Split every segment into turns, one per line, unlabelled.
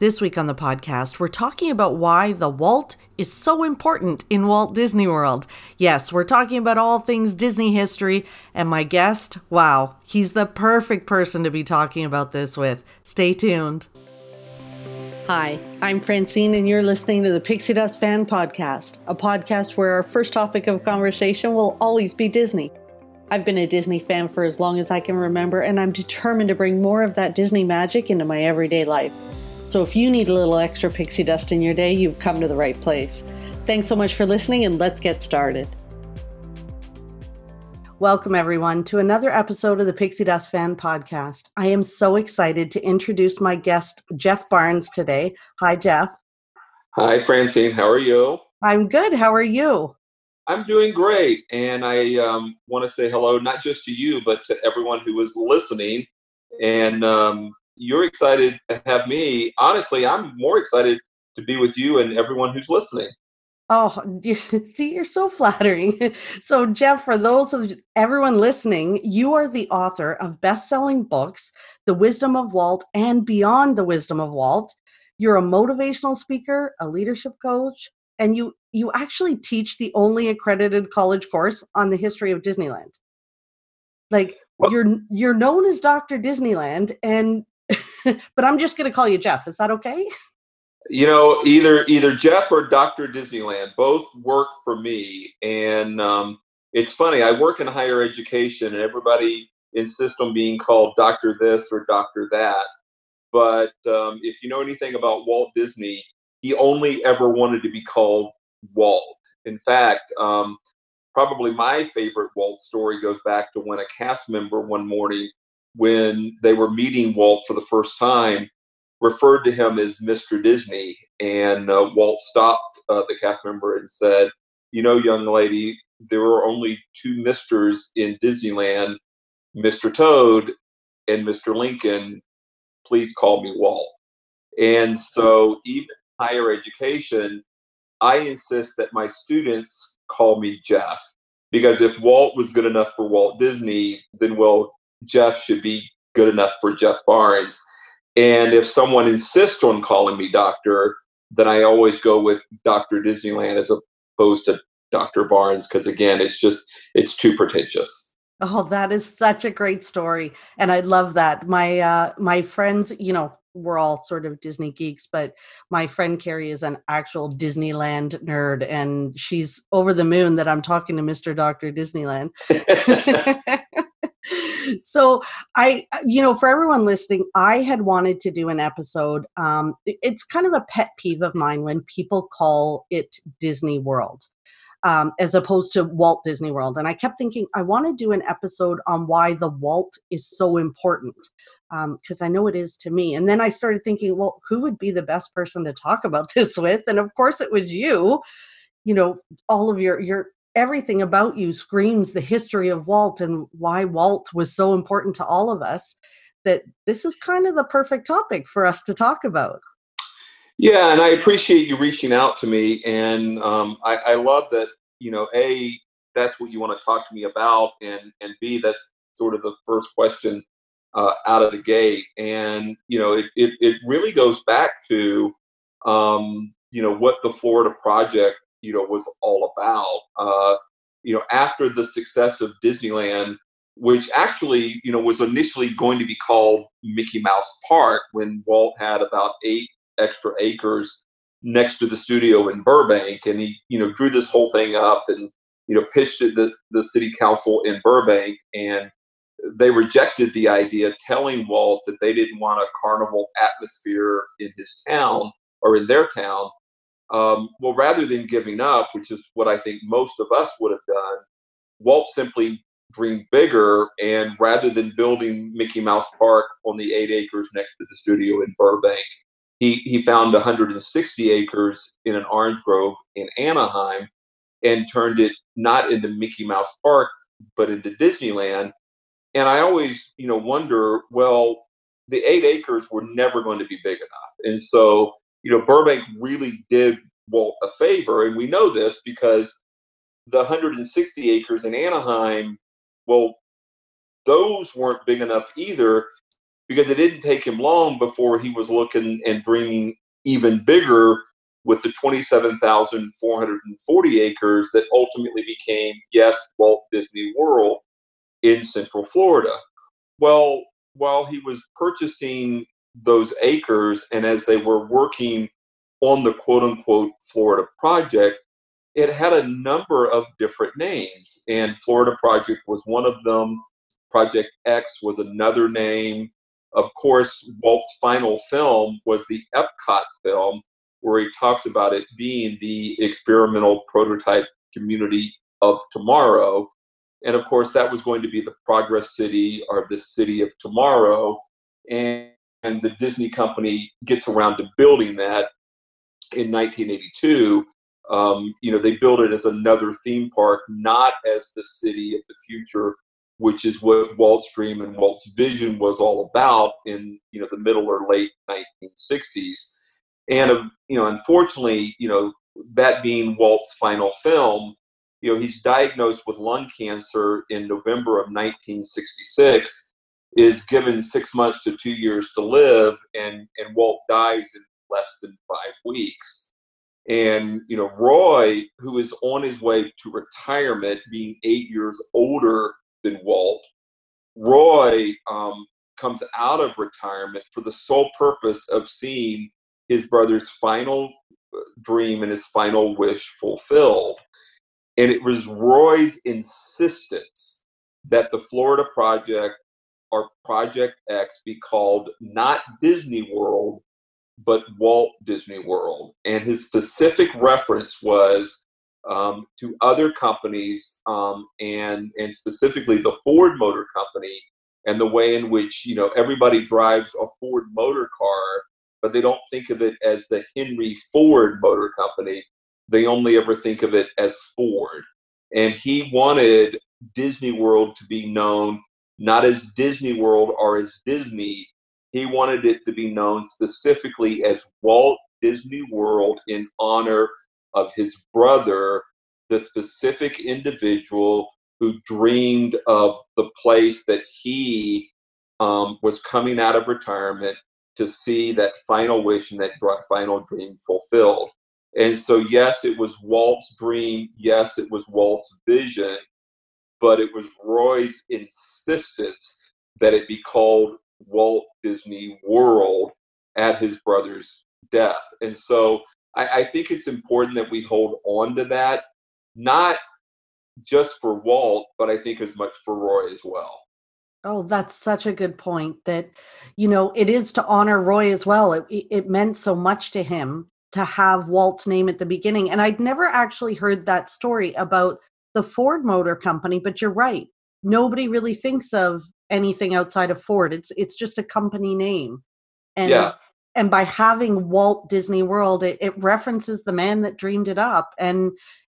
This week on the podcast, we're talking about why the Walt is so important in Walt Disney World. Yes, we're talking about all things Disney history, and my guest, wow, he's the perfect person to be talking about this with. Stay tuned. Hi, I'm Francine, and you're listening to the Pixie Dust Fan Podcast, a podcast where our first topic of conversation will always be Disney. I've been a Disney fan for as long as I can remember, and I'm determined to bring more of that Disney magic into my everyday life. So if you need a little extra pixie dust in your day, you've come to the right place. Thanks so much for listening, and let's get started. Welcome, everyone, to another episode of the Pixie Dust Fan Podcast. I am so excited to introduce my guest, Jeff Barnes, today. Hi, Jeff.
Hi, Francine. How are you?
I'm good. How are you?
I'm doing great. And I um, want to say hello, not just to you, but to everyone who is listening. And um, you're excited to have me. Honestly, I'm more excited to be with you and everyone who's listening.
Oh, see, you're so flattering. So, Jeff, for those of everyone listening, you are the author of best-selling books, The Wisdom of Walt and Beyond the Wisdom of Walt. You're a motivational speaker, a leadership coach, and you you actually teach the only accredited college course on the history of Disneyland. Like you're you're known as Dr. Disneyland and but I'm just going to call you Jeff. Is that okay?
You know, either either Jeff or Dr. Disneyland both work for me, and um, it's funny. I work in higher education, and everybody insists on being called Doctor this or Doctor that. But um, if you know anything about Walt Disney, he only ever wanted to be called Walt. In fact, um, probably my favorite Walt story goes back to when a cast member one morning when they were meeting Walt for the first time, referred to him as Mr. Disney. And uh, Walt stopped uh, the cast member and said, You know, young lady, there are only two Misters in Disneyland Mr. Toad and Mr. Lincoln. Please call me Walt. And so, even higher education, I insist that my students call me Jeff because if Walt was good enough for Walt Disney, then well, Jeff should be good enough for Jeff Barnes. And if someone insists on calling me doctor, then I always go with Dr. Disneyland as opposed to Dr. Barnes because again, it's just it's too pretentious.
Oh, that is such a great story, and I love that. My uh, my friends, you know, we're all sort of Disney geeks, but my friend Carrie is an actual Disneyland nerd, and she's over the moon that I'm talking to Mr. Doctor Disneyland. so I, uh, you know, for everyone listening, I had wanted to do an episode. Um, it's kind of a pet peeve of mine when people call it Disney World. Um, as opposed to Walt Disney World. And I kept thinking, I want to do an episode on why the Walt is so important, because um, I know it is to me. And then I started thinking, well, who would be the best person to talk about this with? And of course, it was you. You know, all of your your everything about you screams the history of Walt and why Walt was so important to all of us that this is kind of the perfect topic for us to talk about.
Yeah, and I appreciate you reaching out to me, and um, I, I, love that. You know, a that's what you want to talk to me about, and and b that's sort of the first question uh, out of the gate, and you know, it it, it really goes back to um, you know what the Florida Project you know was all about. Uh, you know, after the success of Disneyland, which actually you know was initially going to be called Mickey Mouse Park, when Walt had about eight extra acres next to the studio in Burbank, and he you know drew this whole thing up and you know pitched it to the city council in Burbank, and they rejected the idea, telling Walt that they didn't want a carnival atmosphere in his town or in their town. Um, well, rather than giving up, which is what I think most of us would have done, Walt simply dreamed bigger. And rather than building Mickey Mouse Park on the eight acres next to the studio in Burbank, he, he found 160 acres in an orange grove in Anaheim and turned it not into Mickey Mouse Park, but into Disneyland. And I always, you know, wonder, well, the eight acres were never going to be big enough. And so you know, Burbank really did Walt a favor, and we know this because the 160 acres in Anaheim, well, those weren't big enough either because it didn't take him long before he was looking and dreaming even bigger with the 27,440 acres that ultimately became, yes, Walt Disney World in Central Florida. Well, while he was purchasing those acres and as they were working on the quote unquote Florida project, it had a number of different names. And Florida Project was one of them. Project X was another name. Of course, Walt's final film was the Epcot film, where he talks about it being the experimental prototype community of tomorrow. And of course, that was going to be the Progress City or the City of Tomorrow. And, and the Disney company gets around to building that in 1982. Um, you know, they built it as another theme park, not as the city of the future, which is what Walt's dream and Walt's vision was all about in you know the middle or late 1960s. And uh, you know, unfortunately, you know that being Walt's final film, you know, he's diagnosed with lung cancer in November of 1966, is given six months to two years to live, and, and Walt dies in less than five weeks. And, you know, Roy, who is on his way to retirement, being eight years older than Walt, Roy um, comes out of retirement for the sole purpose of seeing his brother's final uh, dream and his final wish fulfilled. And it was Roy's insistence that the Florida Project or Project X be called not Disney World, but Walt Disney World. And his specific reference was um, to other companies um, and, and specifically the Ford Motor Company and the way in which you know everybody drives a Ford motor car, but they don't think of it as the Henry Ford Motor Company they only ever think of it as Ford. And he wanted Disney World to be known not as Disney World or as Disney. He wanted it to be known specifically as Walt Disney World in honor of his brother, the specific individual who dreamed of the place that he um, was coming out of retirement to see that final wish and that final dream fulfilled. And so, yes, it was Walt's dream. Yes, it was Walt's vision, but it was Roy's insistence that it be called Walt Disney World at his brother's death. And so, I, I think it's important that we hold on to that, not just for Walt, but I think as much for Roy as well.
Oh, that's such a good point that, you know, it is to honor Roy as well. It, it meant so much to him to have Walt's name at the beginning. And I'd never actually heard that story about the Ford Motor Company, but you're right. Nobody really thinks of anything outside of Ford. It's it's just a company name. And yeah. and by having Walt Disney World, it, it references the man that dreamed it up. And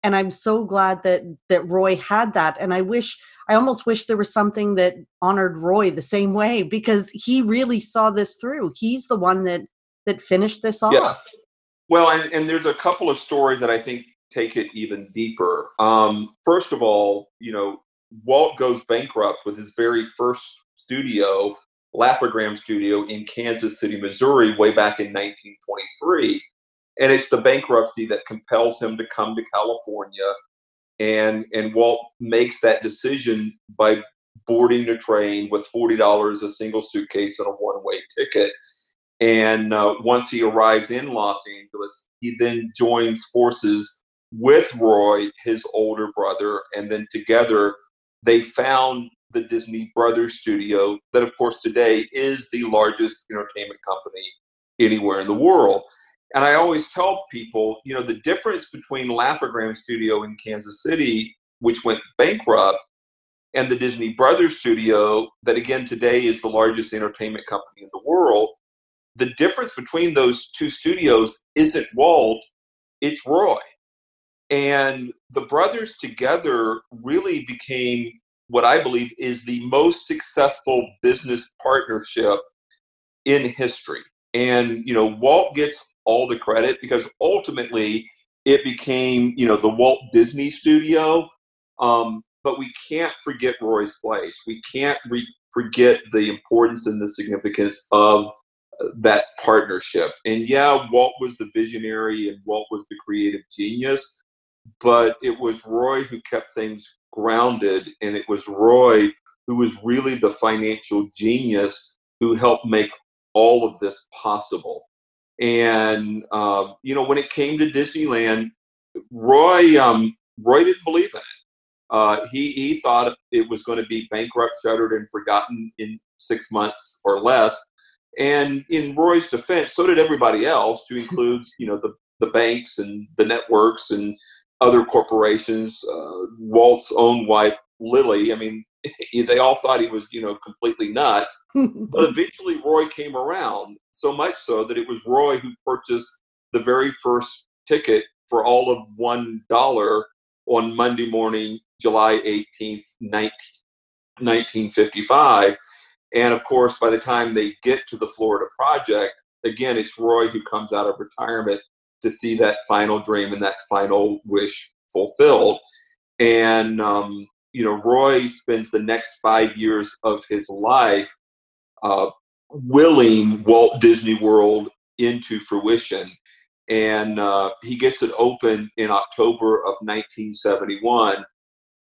and I'm so glad that that Roy had that. And I wish I almost wish there was something that honored Roy the same way because he really saw this through. He's the one that that finished this off.
Yeah. Well, and, and there's a couple of stories that I think take it even deeper. Um, first of all, you know, Walt goes bankrupt with his very first studio, Laugh-O-Gram Studio in Kansas City, Missouri, way back in 1923. And it's the bankruptcy that compels him to come to California. And, and Walt makes that decision by boarding a train with $40 a single suitcase and a one way ticket and uh, once he arrives in Los Angeles, he then joins forces with Roy, his older brother, and then together they found the Disney Brothers studio, that of course today is the largest entertainment company anywhere in the world. And I always tell people, you know, the difference between Laugh-O-Gram Studio in Kansas City, which went bankrupt, and the Disney Brothers studio, that again today is the largest entertainment company in the world, the difference between those two studios isn't Walt, it's Roy. And the brothers together really became what I believe is the most successful business partnership in history. And, you know, Walt gets all the credit because ultimately it became, you know, the Walt Disney Studio. Um, but we can't forget Roy's place. We can't re- forget the importance and the significance of uh, that partnership. And yeah, Walt was the visionary and Walt was the creative genius, but it was Roy who kept things grounded, and it was Roy who was really the financial genius who helped make all of this possible. And um, you know, when it came to Disneyland, Roy um, Roy didn't believe in it. Uh, he he thought it was going to be bankrupt, shuttered, and forgotten in six months or less. And in Roy's defense, so did everybody else, to include you know the the banks and the networks and other corporations. Uh, Walt's own wife, Lily. I mean, they all thought he was, you know, completely nuts. but eventually, Roy came around so much so that it was Roy who purchased the very first ticket for all of one dollar on Monday morning, July 18th, 19, 1955. And of course, by the time they get to the Florida project, again, it's Roy who comes out of retirement to see that final dream and that final wish fulfilled. And um, you know, Roy spends the next five years of his life uh, willing Walt Disney World into fruition. And uh, he gets it open in October of 1971.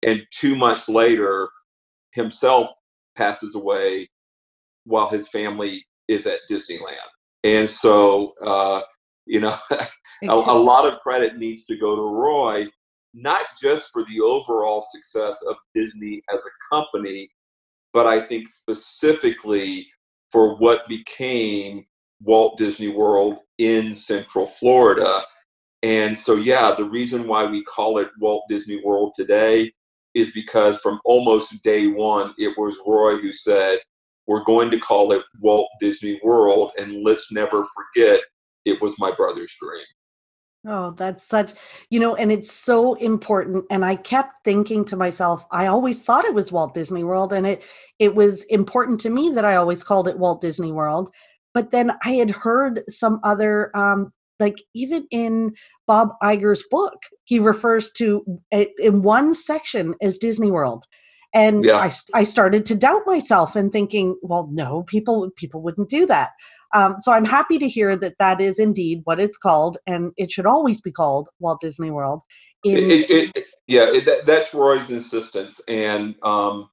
And two months later, himself passes away while his family is at Disneyland. And so, uh, you know, a, a lot of credit needs to go to Roy not just for the overall success of Disney as a company, but I think specifically for what became Walt Disney World in Central Florida. And so, yeah, the reason why we call it Walt Disney World today is because from almost day one, it was Roy who said, We're going to call it Walt Disney World, and let's never forget it was my brother's dream.
Oh, that's such, you know, and it's so important. And I kept thinking to myself, I always thought it was Walt Disney World, and it it was important to me that I always called it Walt Disney World. But then I had heard some other, um, like even in Bob Iger's book, he refers to it in one section as Disney World. And I, I started to doubt myself and thinking, well, no, people people wouldn't do that. Um, so I'm happy to hear that that is indeed what it's called, and it should always be called Walt Disney World.
In- it, it, it, yeah, that, that's Roy's insistence, and um,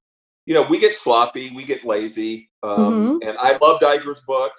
you know we get sloppy, we get lazy, um, mm-hmm. and I love Iger's book.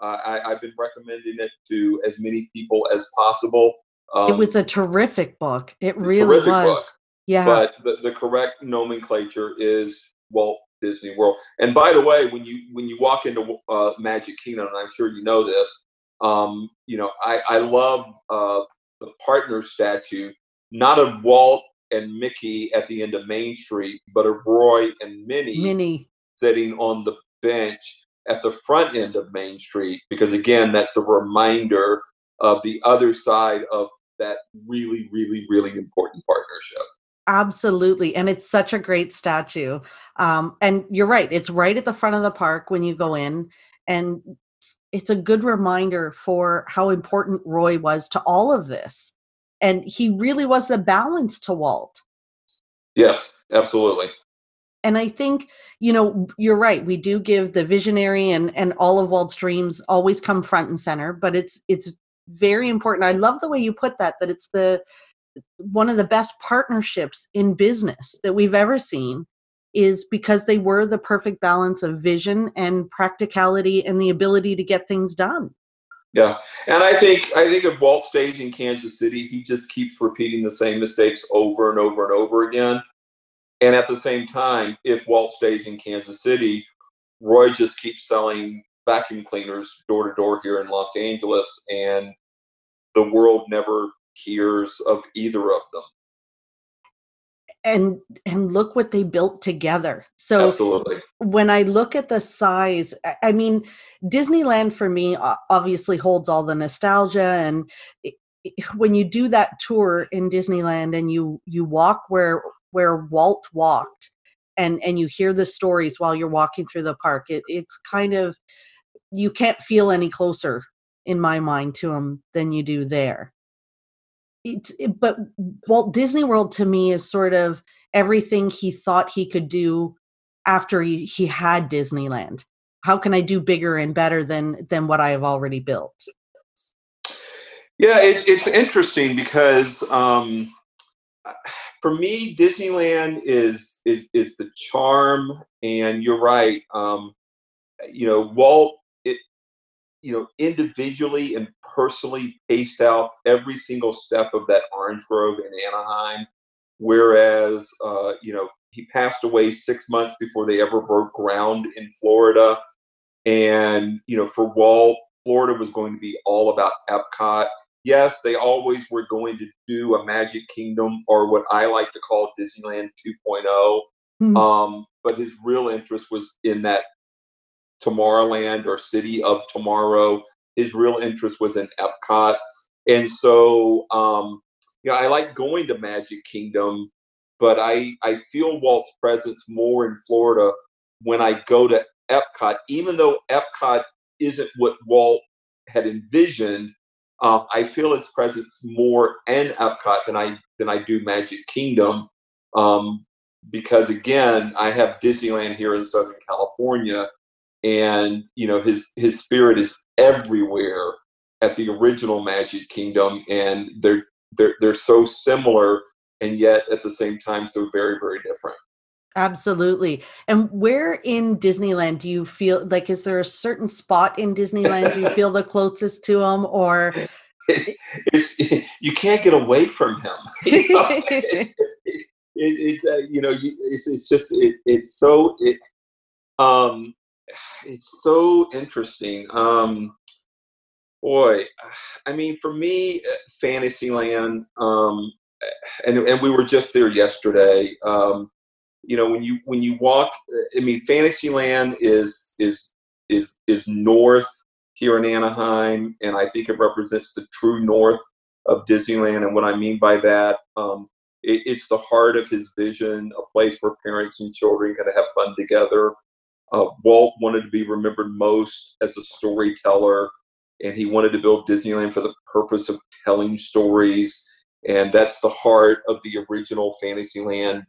Uh, I, have been recommending it to as many people as possible.
it um, was a terrific book. It really was. Book. Yeah.
But the, the correct nomenclature is Walt Disney World. And by the way, when you when you walk into uh, Magic Kingdom, and I'm sure you know this, um, you know I I love uh, the partner statue, not of Walt and Mickey at the end of Main Street, but of Roy and Minnie,
Minnie.
sitting on the bench at the front end of Main Street, because again, that's a reminder of the other side of that really, really, really important partnership.
Absolutely. And it's such a great statue. Um, and you're right, it's right at the front of the park when you go in. And it's a good reminder for how important Roy was to all of this. And he really was the balance to Walt.
Yes, absolutely.
And I think, you know, you're right. We do give the visionary and and all of Walt's dreams always come front and center, but it's it's very important. I love the way you put that that it's the one of the best partnerships in business that we've ever seen is because they were the perfect balance of vision and practicality and the ability to get things done.
Yeah, and I think I think if Walt stays in Kansas City, he just keeps repeating the same mistakes over and over and over again. And at the same time, if Walt stays in Kansas City, Roy just keeps selling vacuum cleaners door to door here in Los Angeles, and the world never hears of either of them.
And and look what they built together. So
Absolutely.
when i look at the size i mean disneyland for me obviously holds all the nostalgia and when you do that tour in disneyland and you you walk where where walt walked and and you hear the stories while you're walking through the park it, it's kind of you can't feel any closer in my mind to him than you do there it's it, but Walt Disney World to me is sort of everything he thought he could do after he, he had Disneyland? How can I do bigger and better than than what I have already built?
Yeah, it, it's interesting because um, for me, Disneyland is is is the charm, and you're right. Um, you know, Walt, you know, individually and personally paced out every single step of that orange grove in Anaheim, whereas uh, you know he passed away six months before they ever broke ground in Florida, and you know, for Walt, Florida was going to be all about Epcot yes, they always were going to do a Magic Kingdom or what I like to call Disneyland 2.0. Mm-hmm. Um, but his real interest was in that Tomorrowland or City of Tomorrow. His real interest was in Epcot. And so, um, you know, I like going to Magic Kingdom, but I, I feel Walt's presence more in Florida when I go to Epcot, even though Epcot isn't what Walt had envisioned um, I feel its presence more in Epcot than I than I do Magic Kingdom, um, because again, I have Disneyland here in Southern California, and you know his his spirit is everywhere at the original Magic Kingdom, and they're they're they're so similar, and yet at the same time so very very different.
Absolutely. And where in Disneyland do you feel like is there a certain spot in Disneyland you feel the closest to him or
it's, you can't get away from him. You know? it, it's uh, you know it's, it's just it, it's so it um it's so interesting. Um boy, I mean for me Fantasyland um and and we were just there yesterday. Um you know when you when you walk i mean fantasyland is is is is north here in anaheim and i think it represents the true north of disneyland and what i mean by that um, it, it's the heart of his vision a place where parents and children can have fun together uh, walt wanted to be remembered most as a storyteller and he wanted to build disneyland for the purpose of telling stories and that's the heart of the original fantasyland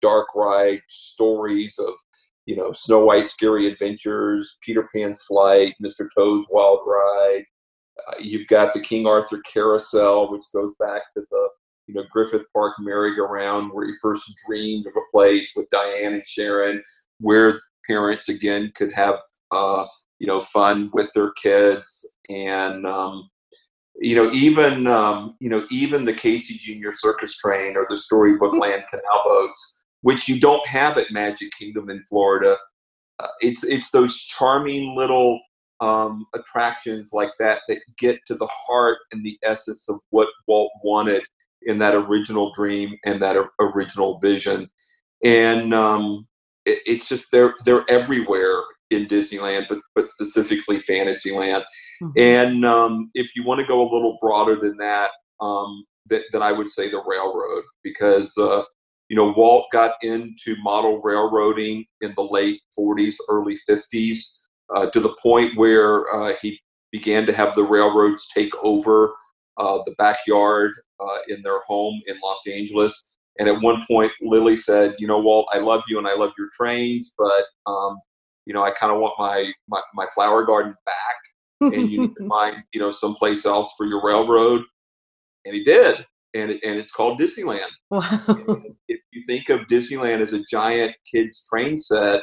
dark ride stories of you know Snow White's Scary Adventures, Peter Pan's Flight, Mr. Toad's Wild Ride. Uh, you've got the King Arthur Carousel, which goes back to the you know Griffith Park merry-go-round where he first dreamed of a place with Diane and Sharon, where parents again could have uh, you know fun with their kids and um, you know even um, you know even the Casey Junior Circus Train or the Storybook Land Canal boats which you don't have at Magic Kingdom in Florida. Uh, it's it's those charming little um, attractions like that that get to the heart and the essence of what Walt wanted in that original dream and that original vision. And um, it, it's just they're they're everywhere in Disneyland, but but specifically Fantasyland. Mm-hmm. And um, if you want to go a little broader than that, um, that, then I would say the railroad because uh, you know, Walt got into model railroading in the late 40s, early 50s, uh, to the point where uh, he began to have the railroads take over uh, the backyard uh, in their home in Los Angeles. And at one point, Lily said, "You know, Walt, I love you and I love your trains, but um, you know, I kind of want my, my my flower garden back, and you need to find you know someplace else for your railroad." And he did and and it's called Disneyland. Wow. If you think of Disneyland as a giant kids train set,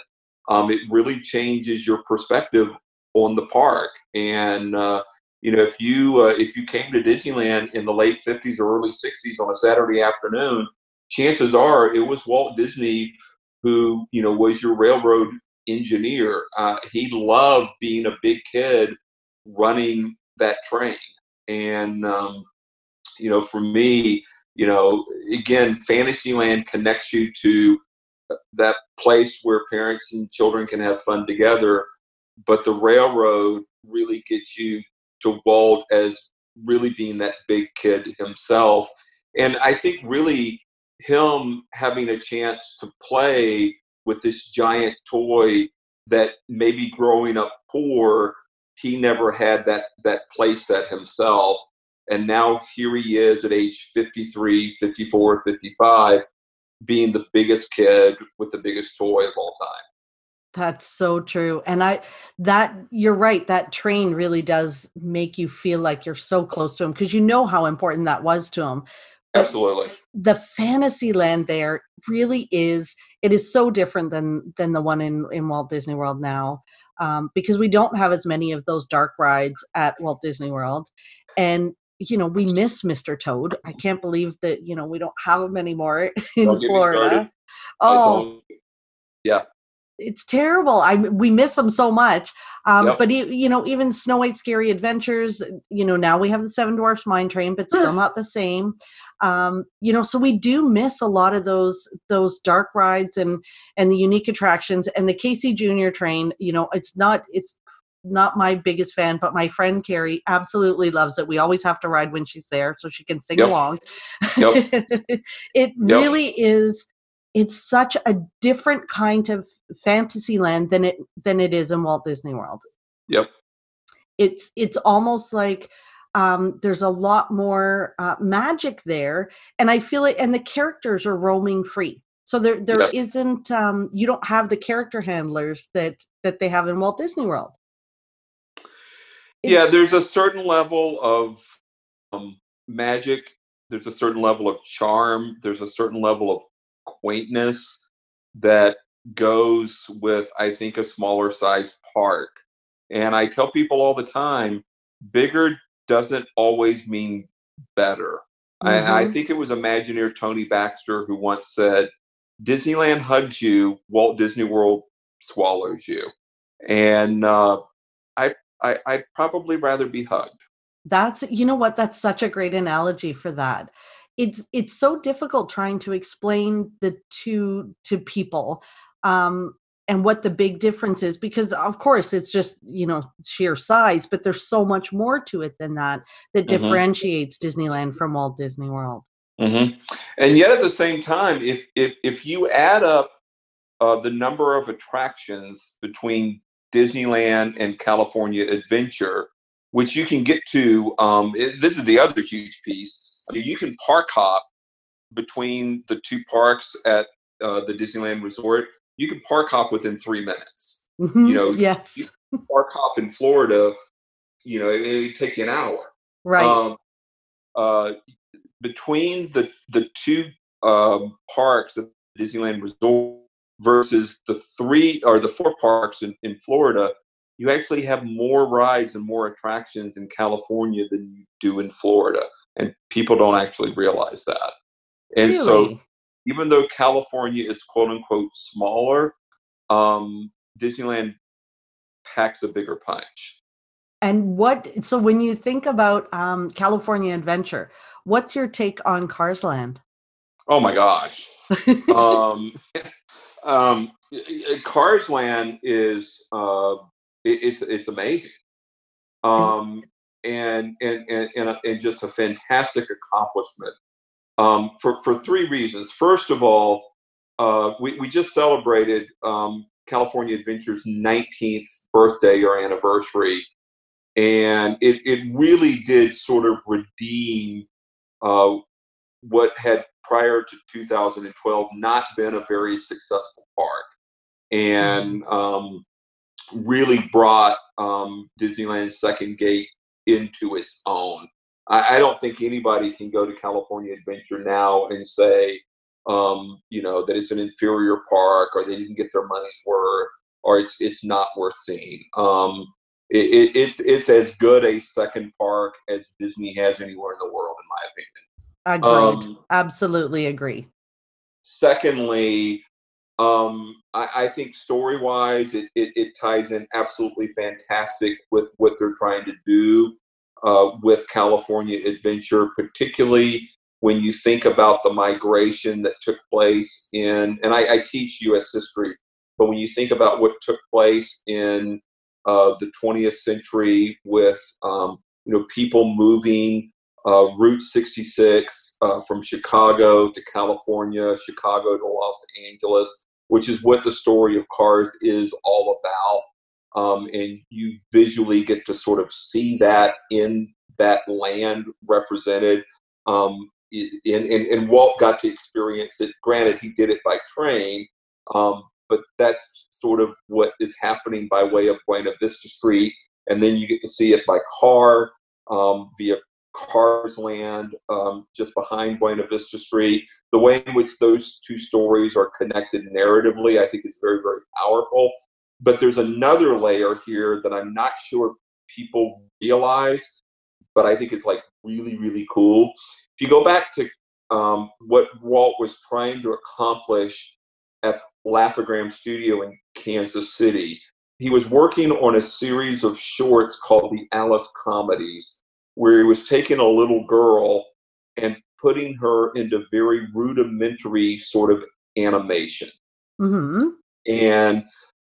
um, it really changes your perspective on the park. And uh, you know, if you uh, if you came to Disneyland in the late '50s or early '60s on a Saturday afternoon, chances are it was Walt Disney who you know was your railroad engineer. Uh, he loved being a big kid running that train, and um, you know, for me, you know, again, Fantasyland connects you to that place where parents and children can have fun together. But the railroad really gets you to Walt as really being that big kid himself. And I think really him having a chance to play with this giant toy that maybe growing up poor, he never had that that play set himself and now here he is at age 53, 54, 55, being the biggest kid with the biggest toy of all time.
That's so true. And I that you're right, that train really does make you feel like you're so close to him because you know how important that was to him.
Absolutely.
The fantasy land there really is it is so different than than the one in in Walt Disney World now. Um, because we don't have as many of those dark rides at Walt Disney World. And you know, we miss Mr. Toad. I can't believe that, you know, we don't have him anymore in Florida. Oh,
yeah
it's terrible. I we miss them so much. Um, yep. But you know, even Snow White Scary Adventures. You know, now we have the Seven Dwarfs Mine Train, but still not the same. Um, you know, so we do miss a lot of those those dark rides and and the unique attractions and the Casey Junior Train. You know, it's not it's not my biggest fan, but my friend Carrie absolutely loves it. We always have to ride when she's there so she can sing yep. along. Yep. it really is it's such a different kind of fantasy land than it than it is in Walt Disney World.
Yep.
It's it's almost like um, there's a lot more uh, magic there, and I feel it. And the characters are roaming free, so there there yep. not um, you don't have the character handlers that that they have in Walt Disney World.
yeah, there's a certain level of um, magic. There's a certain level of charm. There's a certain level of quaintness that goes with, I think, a smaller size park. And I tell people all the time bigger doesn't always mean better. Mm-hmm. I, I mm-hmm. think it was Imagineer Tony Baxter who once said, Disneyland hugs you, Walt Disney World swallows you. And uh, I, I, I'd probably rather be hugged.
That's, you know what, that's such a great analogy for that it's it's so difficult trying to explain the two to people um and what the big difference is because of course it's just you know sheer size but there's so much more to it than that that mm-hmm. differentiates disneyland from walt disney world
mm-hmm. and yet at the same time if if if you add up uh, the number of attractions between disneyland and california adventure which you can get to um, it, this is the other huge piece you can park hop between the two parks at uh, the Disneyland Resort. You can park hop within three minutes.
Mm-hmm. You know, yes. You
park hop in Florida. You know, it, it take you an hour.
Right. Um,
uh, between the the two um, parks at Disneyland Resort versus the three or the four parks in, in Florida, you actually have more rides and more attractions in California than you do in Florida and people don't actually realize that. And really? so, even though California is quote unquote smaller, um, Disneyland packs a bigger punch.
And what? So, when you think about um, California Adventure, what's your take on Cars Land?
Oh my gosh. um, um, Cars Land is uh, it, it's it's amazing. Um, and and and, and, a, and just a fantastic accomplishment um, for for three reasons. First of all, uh, we we just celebrated um, California Adventure's 19th birthday or anniversary, and it it really did sort of redeem uh, what had prior to 2012 not been a very successful park, and mm-hmm. um, really brought um, Disneyland's Second Gate into its own. I, I, don't think anybody can go to California Adventure now and say, um, you know, that it's an inferior park or they didn't get their money's worth or it's it's not worth seeing. Um, it, it, it's it's as good a second park as Disney has anywhere in the world, in
my opinion. Agreed. Um, Absolutely agree.
Secondly, um, I, I, think story wise, it, it, it, ties in absolutely fantastic with what they're trying to do uh, with California Adventure, particularly when you think about the migration that took place in, and I, I teach U.S. history, but when you think about what took place in uh, the 20th century with um, you know people moving uh, Route 66 uh, from Chicago to California, Chicago to Los Angeles, which is what the story of Cars is all about. Um, and you visually get to sort of see that in that land represented. Um, and, and, and, Walt got to experience it. Granted, he did it by train, um, but that's sort of what is happening by way of Buena Vista Street, and then you get to see it by car um, via Cars Land, um, just behind Buena Vista Street. The way in which those two stories are connected narratively, I think, is very, very powerful. But there's another layer here that I'm not sure people realize, but I think is like really, really cool. If you go back to um, what Walt was trying to accomplish at Laugh-O-Gram Studio in Kansas City, he was working on a series of shorts called the Alice Comedies where he was taking a little girl and putting her into very rudimentary sort of animation.
Mm-hmm.
And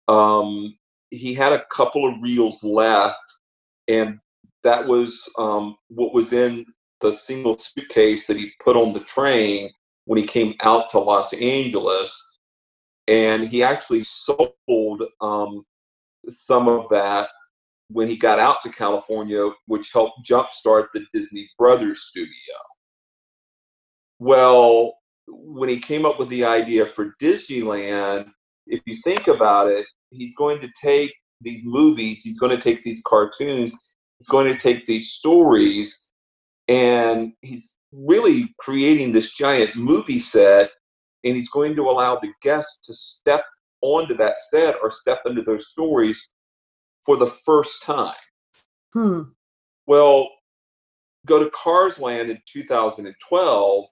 um, he had a couple of reels left, and that was um, what was in the single suitcase that he put on the train when he came out to Los Angeles. And he actually sold um, some of that when he got out to California, which helped jumpstart the Disney Brothers studio. Well, when he came up with the idea for Disneyland, if you think about it, he's going to take these movies, he's going to take these cartoons, he's going to take these stories, and he's really creating this giant movie set, and he's going to allow the guests to step onto that set or step into those stories for the first time.
Hmm.
Well, go to Cars Land in 2012,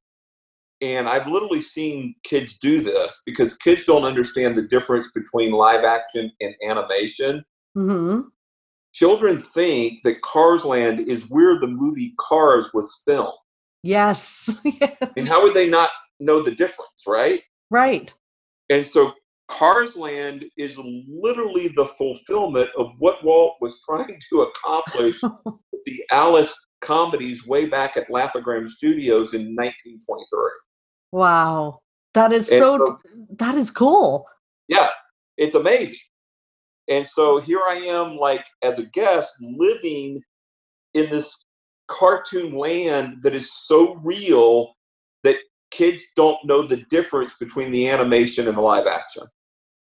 and I've literally seen kids do this because kids don't understand the difference between live action and animation.
Mm-hmm.
Children think that Cars Land is where the movie Cars was filmed.
Yes.
and how would they not know the difference, right?
Right.
And so Cars Land is literally the fulfillment of what Walt was trying to accomplish with the Alice comedies way back at Laugh-O-Gram Studios in 1923.
Wow. That is so, so that is cool.
Yeah, it's amazing. And so here I am like as a guest living in this cartoon land that is so real that kids don't know the difference between the animation and the live action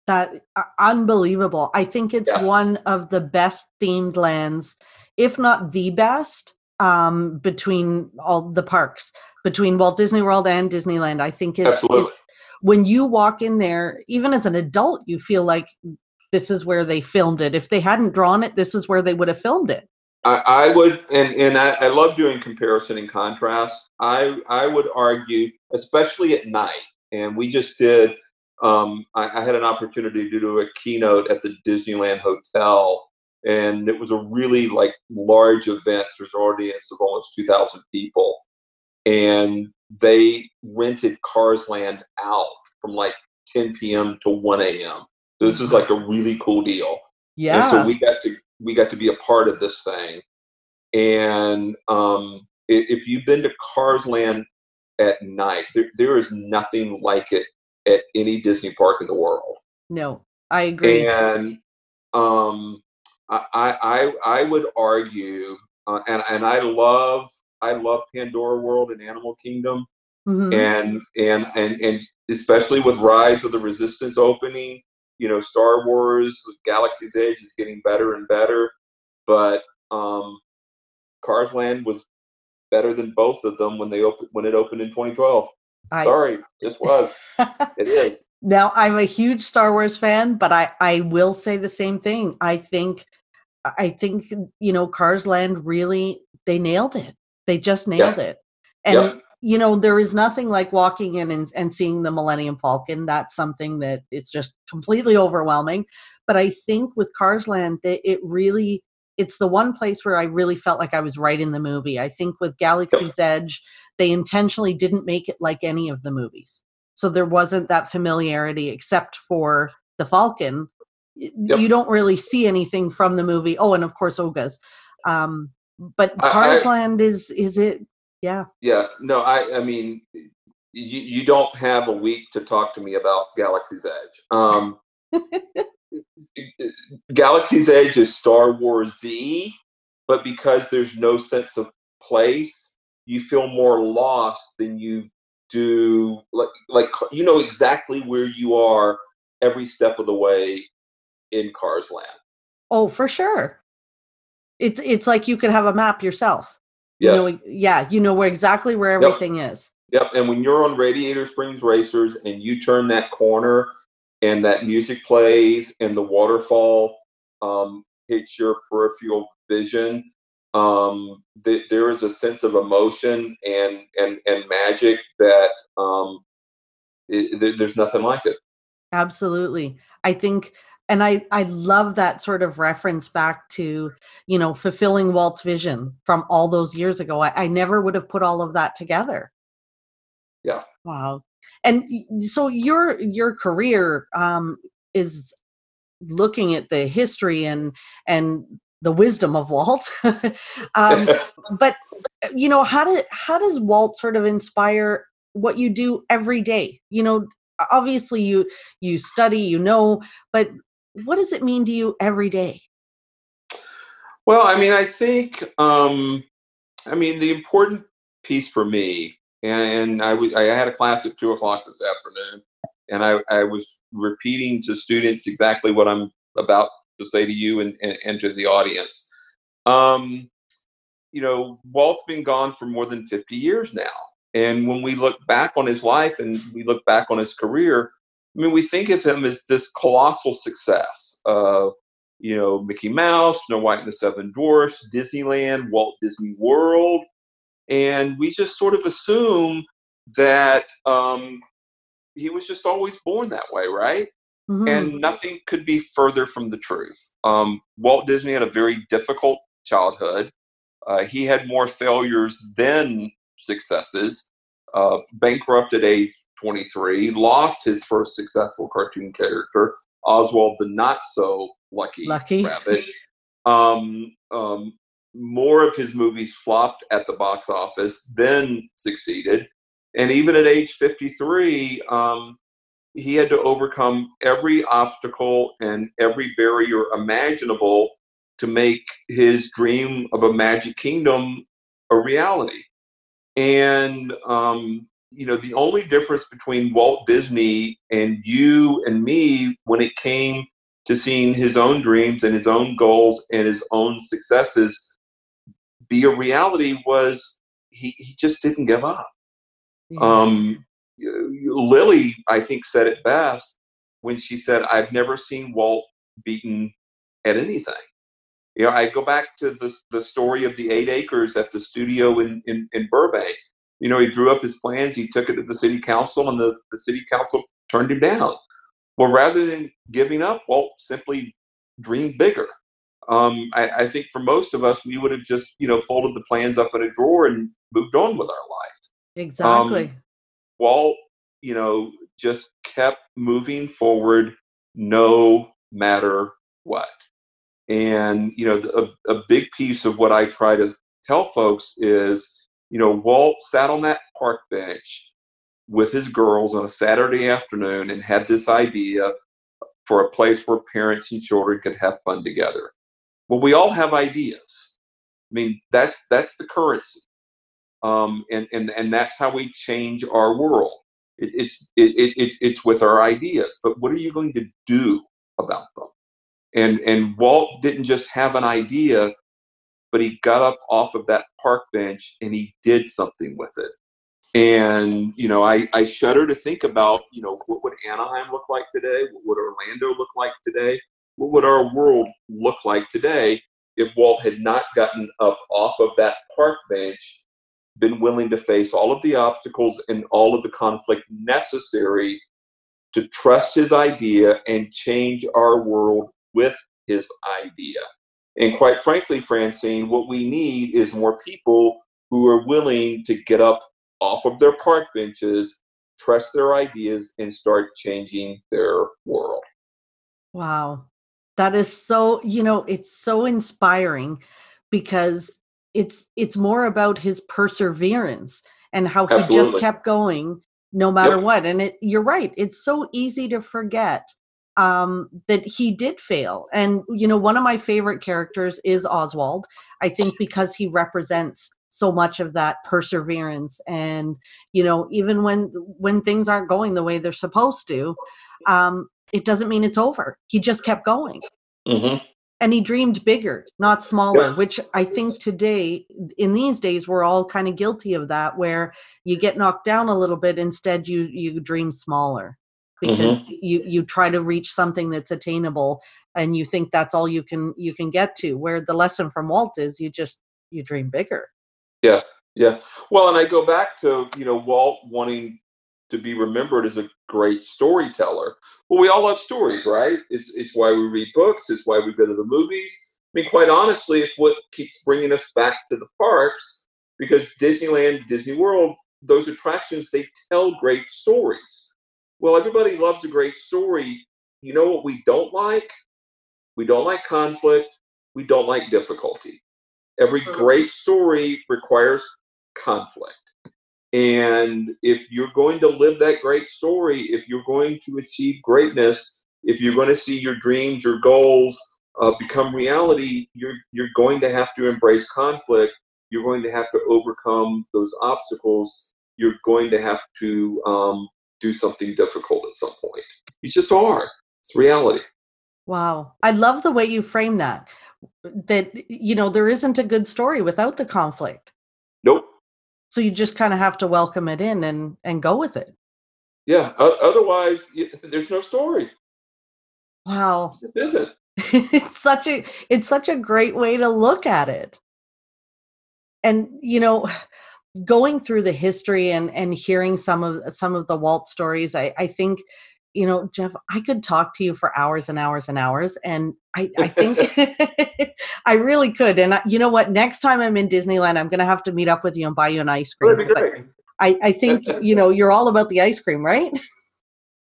that uh, unbelievable. I think it's yeah. one of the best themed lands, if not the best, um, between all the parks, between Walt Disney World and Disneyland. I think it's, it's when you walk in there, even as an adult, you feel like this is where they filmed it. If they hadn't drawn it, this is where they would have filmed it.
I, I would, and and I, I love doing comparison and contrast. I I would argue, especially at night, and we just did um, I, I, had an opportunity to do a keynote at the Disneyland Hotel, and it was a really like large event. There's an audience of almost 2,000 people, and they rented Cars Land out from like 10 p.m. to 1 a.m. So this is like a really cool deal.
Yeah.
And so we got to we got to be a part of this thing, and um, if you've been to Cars Land at night, there, there is nothing like it at any Disney park in the world.
No, I agree.
And um, I, I, I would argue, uh, and and I love I love Pandora World and Animal Kingdom, mm-hmm. and and and and especially with Rise of the Resistance opening, you know, Star Wars Galaxy's Edge is getting better and better, but um, Cars Land was better than both of them when they opened when it opened in 2012. I, Sorry, this was. it is.
Now I'm a huge Star Wars fan, but I I will say the same thing. I think I think you know Cars Land really they nailed it. They just nailed yeah. it. And yeah. you know there is nothing like walking in and, and seeing the Millennium Falcon. That's something that is just completely overwhelming. But I think with Cars Land that it really it's the one place where I really felt like I was right in the movie. I think with Galaxy's Edge, they intentionally didn't make it like any of the movies. So there wasn't that familiarity except for the Falcon. Yep. You don't really see anything from the movie. Oh, and of course Oga's. Um, but Cars Land is is it yeah.
Yeah. No, I I mean you, you don't have a week to talk to me about Galaxy's Edge. Um Galaxy's Edge is Star Wars Z, but because there's no sense of place, you feel more lost than you do like like you know exactly where you are every step of the way in Cars Land.
Oh, for sure. It's it's like you could have a map yourself.
Yes.
You know, yeah, you know where exactly where everything yep. is.
Yep. And when you're on Radiator Springs Racers and you turn that corner and that music plays and the waterfall um, hits your peripheral vision, um, th- there is a sense of emotion and and and magic that um, it, th- there's nothing like it.
Absolutely, I think, and I I love that sort of reference back to you know fulfilling Walt's vision from all those years ago. I, I never would have put all of that together.
Yeah.
Wow. And so your your career um, is looking at the history and and the wisdom of Walt. um, but you know, how do how does Walt sort of inspire what you do every day? You know, obviously you you study, you know, but what does it mean to you every day?
Well, I mean, I think um, I mean the important piece for me, and I was I had a class at two o'clock this afternoon, and I, I was repeating to students exactly what I'm about to say to you and, and, and to the audience. Um, you know, Walt's been gone for more than 50 years now. And when we look back on his life and we look back on his career, I mean, we think of him as this colossal success. of, you know, Mickey Mouse, Snow White and the Seven Dwarfs, Disneyland, Walt Disney World. And we just sort of assume that um, he was just always born that way, right? Mm-hmm. And nothing could be further from the truth. Um, Walt Disney had a very difficult childhood. Uh, he had more failures than successes. Uh, bankrupt at age 23, lost his first successful cartoon character, Oswald the Not So Lucky,
lucky.
Rabbit. Um, um, more of his movies flopped at the box office, than succeeded. And even at age 53, um, he had to overcome every obstacle and every barrier imaginable to make his dream of a magic kingdom a reality. And, um, you know, the only difference between Walt Disney and you and me when it came to seeing his own dreams and his own goals and his own successes a reality was he, he just didn't give up. Yes. Um, Lily, I think, said it best when she said, I've never seen Walt beaten at anything. You know, I go back to the, the story of the eight acres at the studio in, in, in Burbank. You know, he drew up his plans, he took it to the city council, and the, the city council turned him down. Well, rather than giving up, Walt simply dreamed bigger. Um, I, I, think for most of us, we would have just, you know, folded the plans up in a drawer and moved on with our life.
Exactly. Um,
Walt, you know, just kept moving forward no matter what. And, you know, a, a big piece of what I try to tell folks is, you know, Walt sat on that park bench with his girls on a Saturday afternoon and had this idea for a place where parents and children could have fun together. Well, we all have ideas. I mean, that's that's the currency um, and and and that's how we change our world. It, it's it, it's it's with our ideas, but what are you going to do about them? And and Walt didn't just have an idea, but he got up off of that park bench and he did something with it. And you know, I I shudder to think about you know what would Anaheim look like today? What would Orlando look like today? What would our world look like today if Walt had not gotten up off of that park bench been willing to face all of the obstacles and all of the conflict necessary to trust his idea and change our world with his idea. And quite frankly, Francine, what we need is more people who are willing to get up off of their park benches, trust their ideas, and start changing their world.
Wow. That is so, you know, it's so inspiring because it's it's more about his perseverance and how he Absolutely. just kept going no matter yep. what and it you're right it's so easy to forget um, that he did fail and you know one of my favorite characters is oswald i think because he represents so much of that perseverance and you know even when when things aren't going the way they're supposed to um, it doesn't mean it's over. He just kept going.
hmm
And he dreamed bigger, not smaller,
Yes.
which I think today, in these days, we're all kind of guilty of that, where you get knocked down a little bit. Instead, you you dream smaller because you you try to reach something that's attainable, and you think that's all you can you can get to. Where the lesson from Walt is, you just you dream bigger.
Yeah, yeah. Well, and I go back to, you know, Walt wanting to be remembered as a great storyteller. Well, we all love stories, right? It's, it's why we read books. It's why we go to the movies. I mean, quite honestly, it's what keeps bringing us back to the parks because Disneyland, Disney World, those attractions, they tell great stories. Well, everybody loves a great story. You know what we don't like? We don't like conflict. We don't like difficulty. Every
Mhm.
great story requires conflict. And if you're going to live that great story, if you're going to achieve greatness, if you're going to see your dreams, your goals uh, become reality, you're you're going to have to embrace conflict. You're going to have to overcome those obstacles. You're going to have to um, do something difficult at some point. You just are. It's reality.
Wow. I love the way you frame that. That, you know, there isn't a good story without the conflict.
Nope.
So you just kind of have to welcome it in and and go with it.
Yeah. Otherwise, y there's no story.
Wow.
It isn't.
it's such a it's such a great way to look at it. And you know, going through the history and and hearing some of some of the Walt stories, I I think you know, Jeff, I could talk to you for hours and hours and hours, and I, I think I really could. And I, you know what? Next time I'm in Disneyland, I'm going to have to meet up with you and buy you an ice cream.
That'd be
'cause I-
great.
I, think you know you're all about the ice cream, right?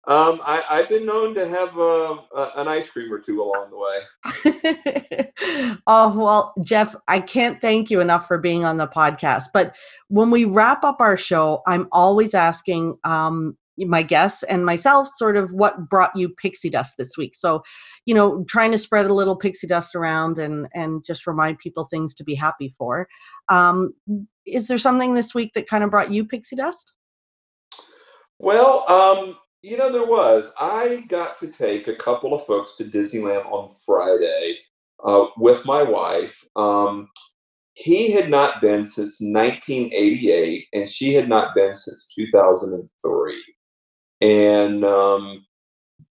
Um, I, I've been known to have uh, a, an ice cream or two along the way.
oh well, Jeff, I can't thank you enough for being on the podcast. But when we wrap up our show, I'm always asking um, my guests and myself sort of what brought you pixie dust this week. So, you know, trying to spread a little pixie dust around and and just remind people things to be happy for. Um, is there something this week that kind of brought you pixie dust?
Well, um, you know, there was. I got to take a couple of folks to Disneyland on Friday uh, with my wife. Um, he had not been since 1988, and she had not been since 2003. And um,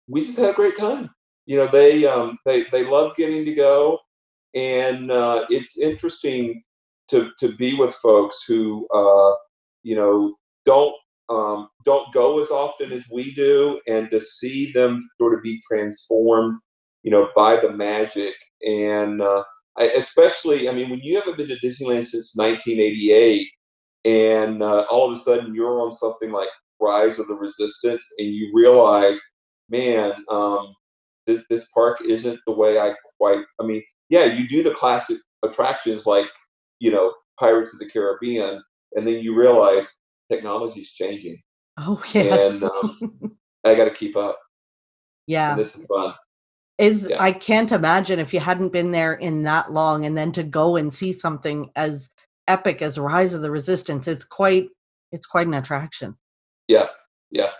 we just had a great time. You know, they um, they they love getting to go, and uh, it's interesting to to be with folks who uh, you know don't um, don't go as often as we do, and to see them sort of be transformed, you know, by the magic. And uh, I, especially, I mean, when you haven't been to Disneyland since 1988, and uh, all of a sudden you're on something like Rise of the Resistance, and you realize, man, um, this this park isn't the way I quite. I mean, yeah, you do the classic attractions like you know Pirates of the Caribbean, and then you realize technology's changing.
Oh yes,
um, I got to keep up.
yeah.
And this is fun.
is
Yeah.
I can't imagine if you hadn't been there in that long and then to go and see something as epic as Rise of the Resistance, it's quite it's quite an attraction.
Yeah, yeah.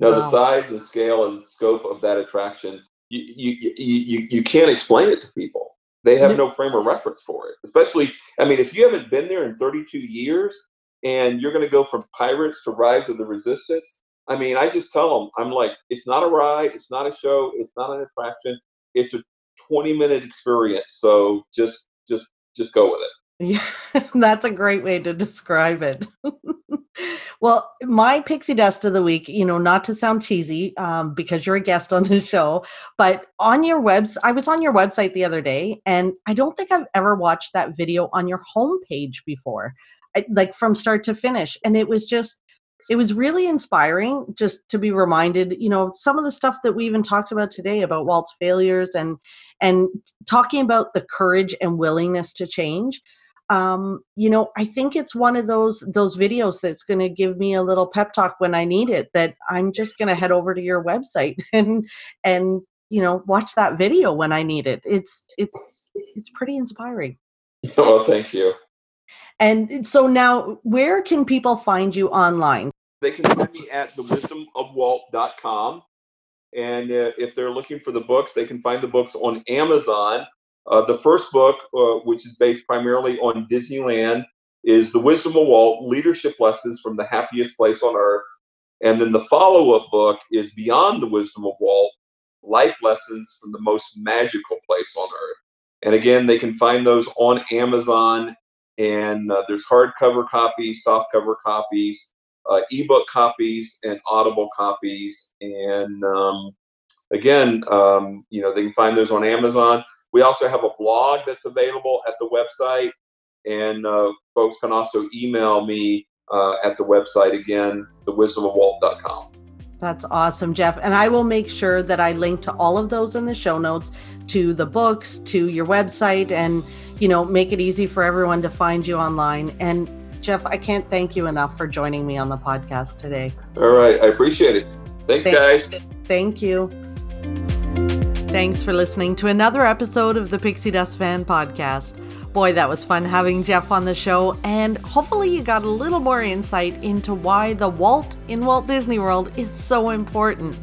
No, the size and scale and scope of that attraction, you you you you, you can't explain it to people. They have
No.
no frame of reference for it. Especially, I mean, if you haven't been there in 32 years and you're going to go from Pirates to Rise of the Resistance, I mean, I just tell them, I'm like, it's not a ride, it's not a show, it's not an attraction, it's a 20 minute experience. So just just just go with it.
Yeah, that's a great way to describe it. well, my pixie dust of the week, you know, not to sound cheesy, um, because you're a guest on the show, but on your webs, I was on your website the other day, and I don't think I've ever watched that video on your homepage before, I, like from start to finish, and it was just. It was really inspiring just to be reminded, you know, some of the stuff that we even talked about today about Walt's failures and and talking about the courage and willingness to change um, you know, I think it's one of those those videos that's going to give me a little pep talk when I need it. That I'm just going to head over to your website and and you know watch that video when I need it. It's it's it's pretty inspiring.
well, thank you.
And so now, where can people find you online?
They can find me at thewisdomofwalt.com. And uh, if they're looking for the books, they can find the books on Amazon. Uh, the first book, uh, which is based primarily on Disneyland, is The Wisdom of Walt Leadership Lessons from the Happiest Place on Earth. And then the follow up book is Beyond the Wisdom of Walt Life Lessons from the Most Magical Place on Earth. And again, they can find those on Amazon. And uh, there's hardcover copies, softcover copies, uh, ebook copies, and audible copies. And um, again, um, you know, they can find those on Amazon. We also have a blog that's available at the website, and uh, folks can also email me uh, at the website again, thewisdomofwalt.com.
That's awesome, Jeff. And I will make sure that I link to all of those in the show notes to the books, to your website, and, you know, make it easy for everyone to find you online. And Jeff, I can't thank you enough for joining me on the podcast today.
All right. I appreciate it. Thanks, thank, guys.
Thank you. Thanks for listening to another episode of the Pixie Dust Fan Podcast. Boy, that was fun having Jeff on the show, and hopefully, you got a little more insight into why the Walt in Walt Disney World is so important.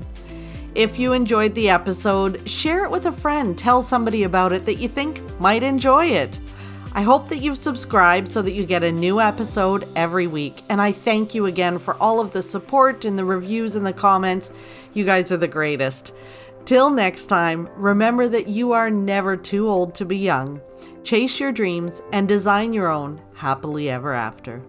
If you enjoyed the episode, share it with a friend, tell somebody about it that you think might enjoy it. I hope that you've subscribed so that you get a new episode every week. And I thank you again for all of the support and the reviews and the comments. You guys are the greatest. Till next time, remember that you are never too old to be young. Chase your dreams and design your own happily ever after.